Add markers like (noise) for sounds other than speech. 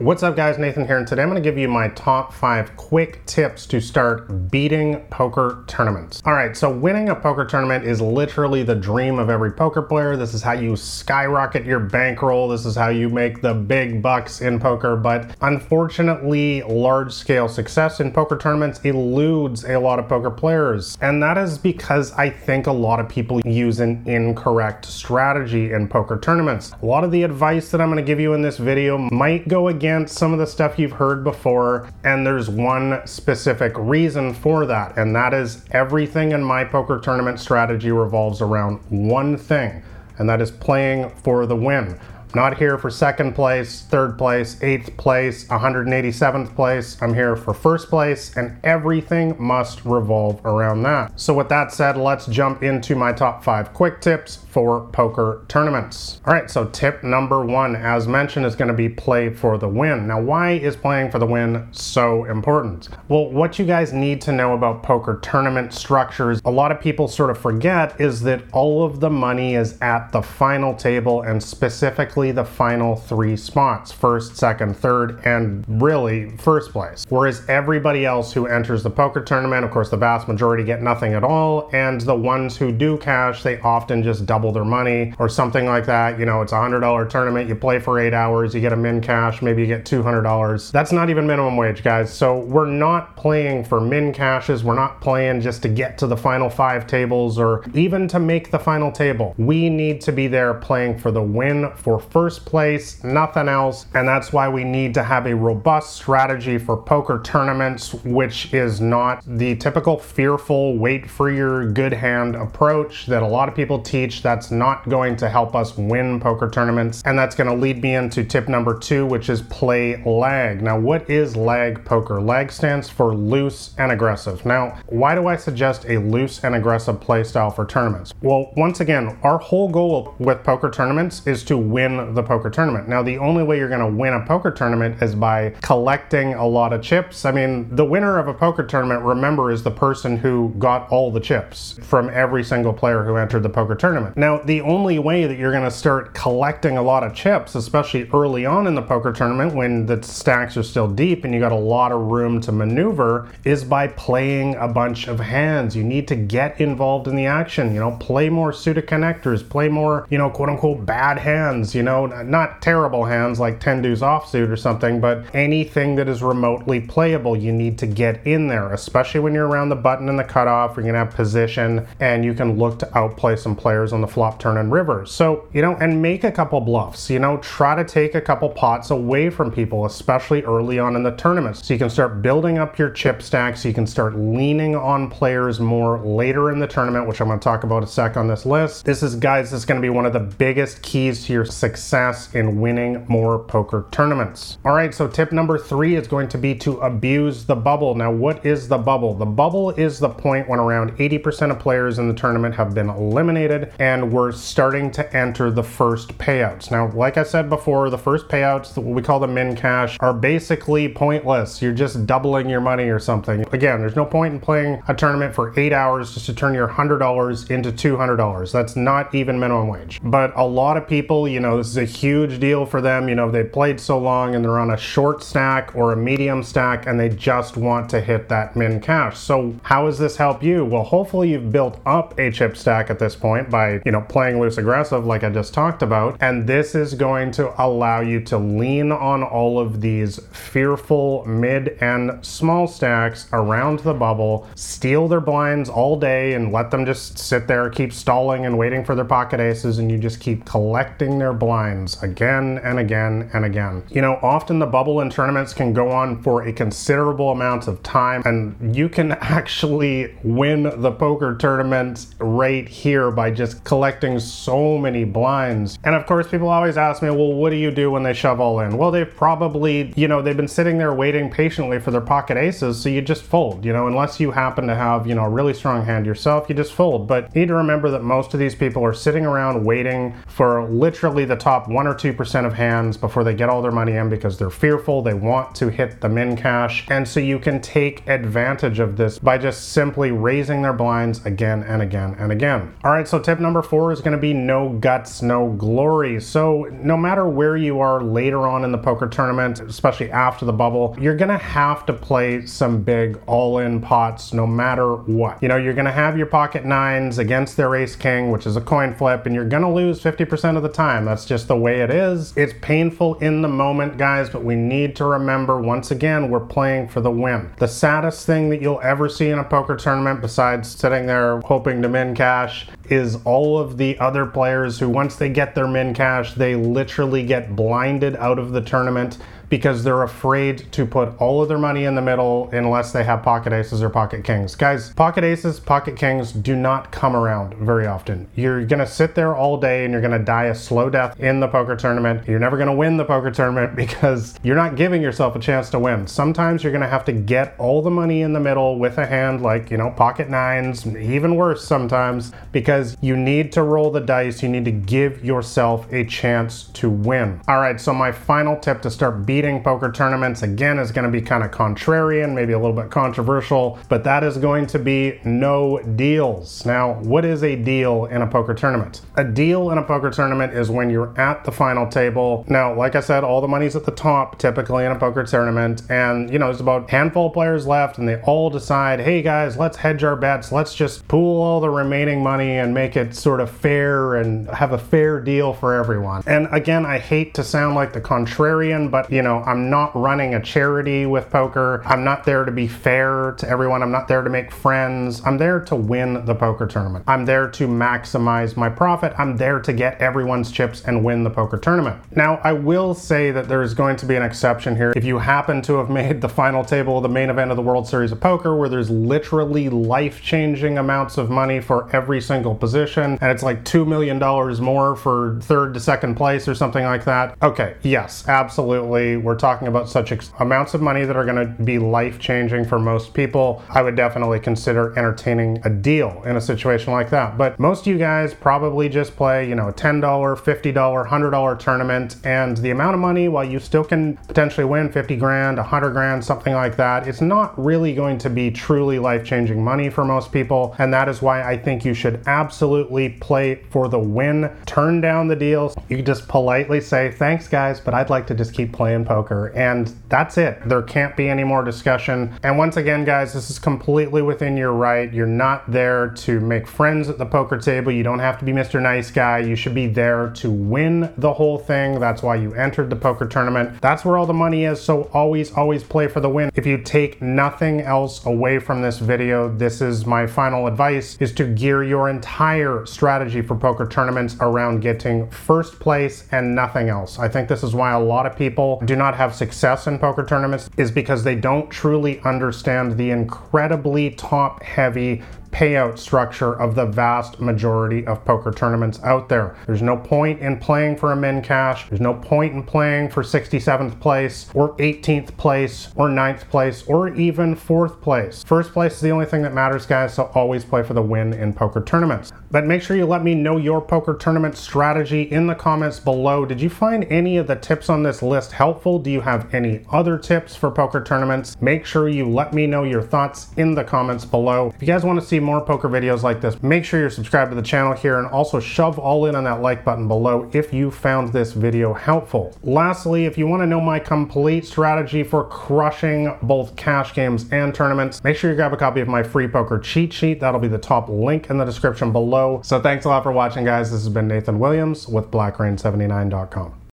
What's up guys, Nathan here, and today I'm going to give you my top 5 quick tips to start beating poker tournaments. Alright, so winning a poker tournament is literally the dream of every poker player. This is how you skyrocket your bankroll, this is how you make the big bucks in poker, but unfortunately large scale success in poker tournaments eludes a lot of poker players. And that is because I think a lot of people use an incorrect strategy in poker tournaments. A lot of the advice that I'm going to give you in this video might go against some of the stuff you've heard before, and there's one specific reason for that, and that is everything in my poker tournament strategy revolves around one thing, and that is playing for the win. Not here for second place, third place, eighth place, 187th place. I'm here for first place, and everything must revolve around that. So, with that said, let's jump into my top five quick tips for poker tournaments. All right, so tip number one, as mentioned, is going to be play for the win. Now, why is playing for the win so important? Well, what you guys need to know about poker tournament structures, a lot of people sort of forget, is that all of the money is at the final table and specifically the final three spots first, second, third, and really first place. Whereas everybody else who enters the poker tournament, of course, the vast majority get nothing at all, and the ones who do cash, they often just double their money or something like that. You know, it's a $100 tournament, you play for eight hours, you get a min cash, maybe you get $200. That's not even minimum wage, guys. So we're not playing for min cashes, we're not playing just to get to the final five tables or even to make the final table. We need to be there playing for the win for first place, nothing else. And that's why we need to have a robust strategy for poker tournaments, which is not the typical fearful, wait for your good hand approach that a lot of people teach. That's not going to help us win poker tournaments. And that's going to lead me into tip number two, which is play lag. Now, what is lag poker? Lag stands for loose and aggressive. Now, why do I suggest a loose and aggressive play style for tournaments? Well, once again, our whole goal with poker tournaments is to win the poker tournament. Now, the only way you're going to win a poker tournament is by collecting a lot of chips. I mean, the winner of a poker tournament, remember, is the person who got all the chips from every single player who entered the poker tournament. Now, the only way that you're going to start collecting a lot of chips, especially early on in the poker tournament when the stacks are still deep and you got a lot of room to maneuver, is by playing a bunch of hands. You need to get involved in the action, you know, play more suited connectors, play more, you know, quote unquote bad hands, you know, not terrible hands like 10 deuce offsuit or something, but anything that is remotely playable, you need to get in there, especially when you're around the button and the cutoff, you're gonna have position and you can look to outplay some players on the flop, turn, and river. So, you know, and make a couple bluffs, you know, try to take a couple pots away from people, especially early on in the tournament. So you can start building up your chip stack, so you can start leaning on players more later in the tournament, which I'm gonna talk about a sec on this list. This is, guys, this is gonna be one of the biggest keys to your success success in winning more poker tournaments. All right, so tip number three is going to be to abuse the bubble. Now, what is the bubble? The bubble is the point when around 80% of players in the tournament have been eliminated and we're starting to enter the first payouts. Now, like I said before, the first payouts, what we call the min cash, are basically pointless. You're just doubling your money or something. Again, there's no point in playing a tournament for eight hours just to turn your $100 into $200. That's not even minimum wage. But a lot of people, you know, is a huge deal for them. You know, they played so long and they're on a short stack or a medium stack and they just want to hit that min cash. So, how does this help you? Well, hopefully you've built up a chip stack at this point by, you know, playing loose aggressive like I just talked about. And this is going to allow you to lean on all of these fearful mid and small stacks around the bubble, steal their blinds all day and let them just sit there, keep stalling and waiting for their pocket aces, and you just keep collecting their blinds again and again and again. You know, often the bubble in tournaments can go on for a considerable amount of time, and you can (laughs) actually win the poker tournament right here by just collecting so many blinds. And of course, people always ask me, well, what do you do when they shove all in? Well, they've probably, you know, they've been sitting there waiting patiently for their pocket aces, so you just fold, you know, unless you happen to have, you know, a really strong hand yourself, you just fold. But you need to remember that most of these people are sitting around waiting for literally the top top 1 or 2% of hands before they get all their money in because they're fearful, they want to hit the min cash. And so you can take advantage of this by just simply raising their blinds again and again and again. All right, so tip number four is going to be no guts, no glory. So no matter where you are later on in the poker tournament, especially after the bubble, you're going to have to play some big all in pots no matter what. You know, you're going to have your pocket nines against their ace king, which is a coin flip, and you're going to lose 50% of the time. That's just the way it is. It's painful in the moment, guys, but we need to remember once again, we're playing for the win. The saddest thing that you'll ever see in a poker tournament, besides sitting there hoping to min cash, is all of the other players who, once they get their min cash, they literally get blinded out of the tournament because they're afraid to put all of their money in the middle unless they have pocket aces or pocket kings. Guys, pocket aces, pocket kings do not come around very often. You're gonna sit there all day and you're gonna die a slow death in the poker tournament. You're never gonna win the poker tournament (laughs) because you're not giving yourself a chance to win. Sometimes you're gonna have to get all the money in the middle with a hand like, you know, pocket nines, even worse sometimes, because you need to roll the dice. You need to give yourself a chance to win. All right, so my final tip to start beating beating poker tournaments again is going to be kind of contrarian, maybe a little bit controversial, but that is going to be no deals. Now, what is a deal in a poker tournament? A deal in a poker tournament is when you're at the final table. Now, like I said, all the money's at the top typically in a poker tournament, and you know, there's about a handful of players left, and they all decide, hey guys, let's hedge our bets, let's just pool all the remaining money and make it sort of fair and have a fair deal for everyone. And again, I hate to sound like the contrarian, but you know, know, I'm not running a charity with poker. I'm not there to be fair to everyone. I'm not there to make friends. I'm there to win the poker tournament. I'm there to maximize my profit. I'm there to get everyone's chips and win the poker tournament. Now, I will say that there is going to be an exception here. If you happen to have (laughs) made the final table of the main event of the World Series of Poker, where there's literally life changing amounts of money for every single position, and it's like $2 million more for third to second place or something like that. Okay, yes, absolutely we're talking about such ex- amounts of money that are going to be life changing for most people, I would definitely consider entertaining a deal in a situation like that. But most of you guys probably just play, you know, a $10, $50, $100 tournament, and the amount of money, while you still can potentially win 50 grand, 100 grand, something like that, it's not really going to be truly life changing money for most people. And that is why I think you should absolutely play for the win. Turn down the deals. You can just politely say, thanks, guys, but I'd like to just keep playing poker. And that's it. There can't be any more discussion. And once again, guys, this is completely within your right. You're not there to make friends at the poker table. You don't have to be Mr. Nice Guy. You should be there to win the whole thing. That's why you entered the poker tournament. That's where all the money is. So always, always play for the win. If you take nothing else away from this video, this is my final advice is to gear your entire strategy for poker tournaments around getting first place and nothing else. I think this is why a lot of people do not have success in poker tournaments is because they don't truly understand the incredibly top heavy payout structure of the vast majority of poker tournaments out there. There's no point in playing for a min cash. There's no point in playing for 67th place or 18th place or 9th place or even 4th place. First place is the only thing that matters, guys, so always play for the win in poker tournaments. But make sure you let me know your poker tournament strategy in the comments below. Did you find any of the tips on this list helpful? Do you have any other tips for poker tournaments? Make sure you let me know your thoughts in the comments below. If you guys want to see see more poker videos like this, make sure you're subscribed to the channel here and also shove all in on that like button below if you found this video helpful. Lastly, if you want to know my complete strategy for crushing both cash games and tournaments, make sure you grab a copy of my free poker cheat sheet. That'll be the top link in the description below. So thanks a lot for watching, guys. This has been Nathan Williams with BlackRain79.com.